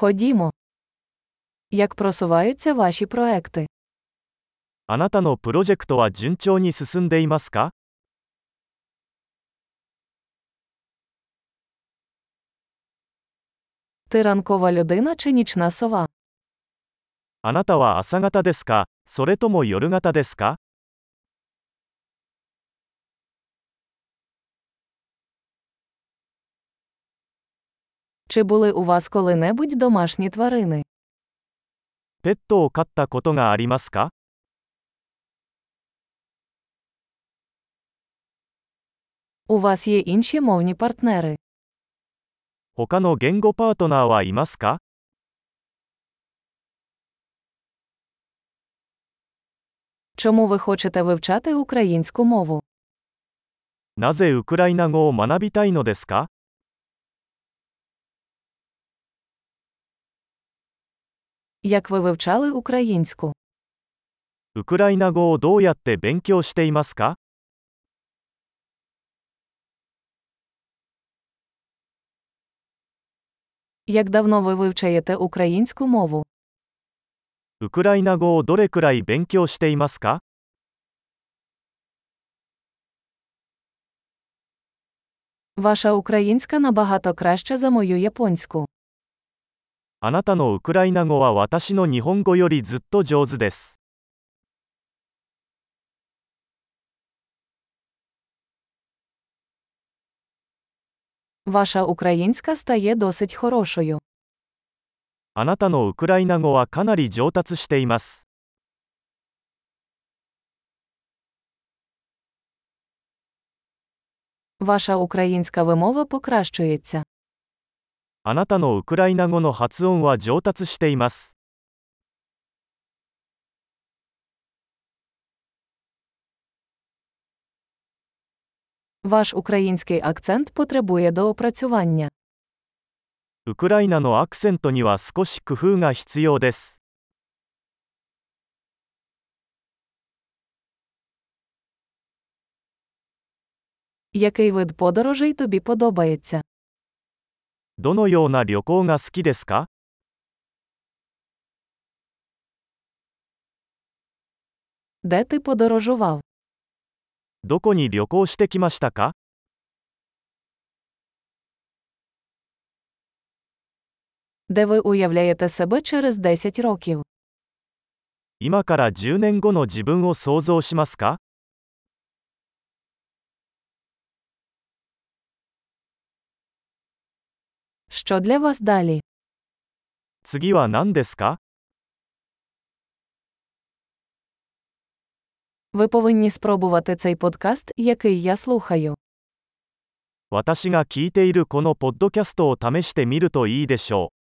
Ходімо. Як просуваються ваші проекти? あなたのプロジェクトは順調に進んでいますか Ти ранкова людина чи нічна сова? あなたは朝方ですかそれとも夜型ですか Чи були у вас коли-небудь домашні тварини? ペットを飼ったことがありますか У вас є інші мовні партнери? 他の言語パートナーはいますか Чому ви хочете вивчати українську мову? なぜウクライナ語を学びたいのですか Як ви вивчали українську? ウクライナ語をどうやって勉強していますか Як давно ви вивчаєте українську мову? ウクライナ語をどれくらい勉強していますか Ваша українська набагато краща за мою японську. あなたのウクライナ語は私の日本語よりずっと上手です。 Ваша українська стає досить хорошою. あなたのウクライナ語はかなり上達しています。 Ваша українська вимова покращується. あなたのウクライナ語の発音は上達しています。 Ваш український акцент потребує доопрацювання. ウクライナのアクセントには少し工夫が必要です。 Який вид подорожей тобі подобається? どのような旅行が好きですか Де ти подорожував? どこに旅行してきましたか Де ви уявляєте себе через 10 років? 今から10年後の自分を想像しますか Що для вас далі? 次は何ですか Ви повинні спробувати цей подкаст, який я слухаю. 私が聞いているこのポッドキャストを試してみるといいでしょう。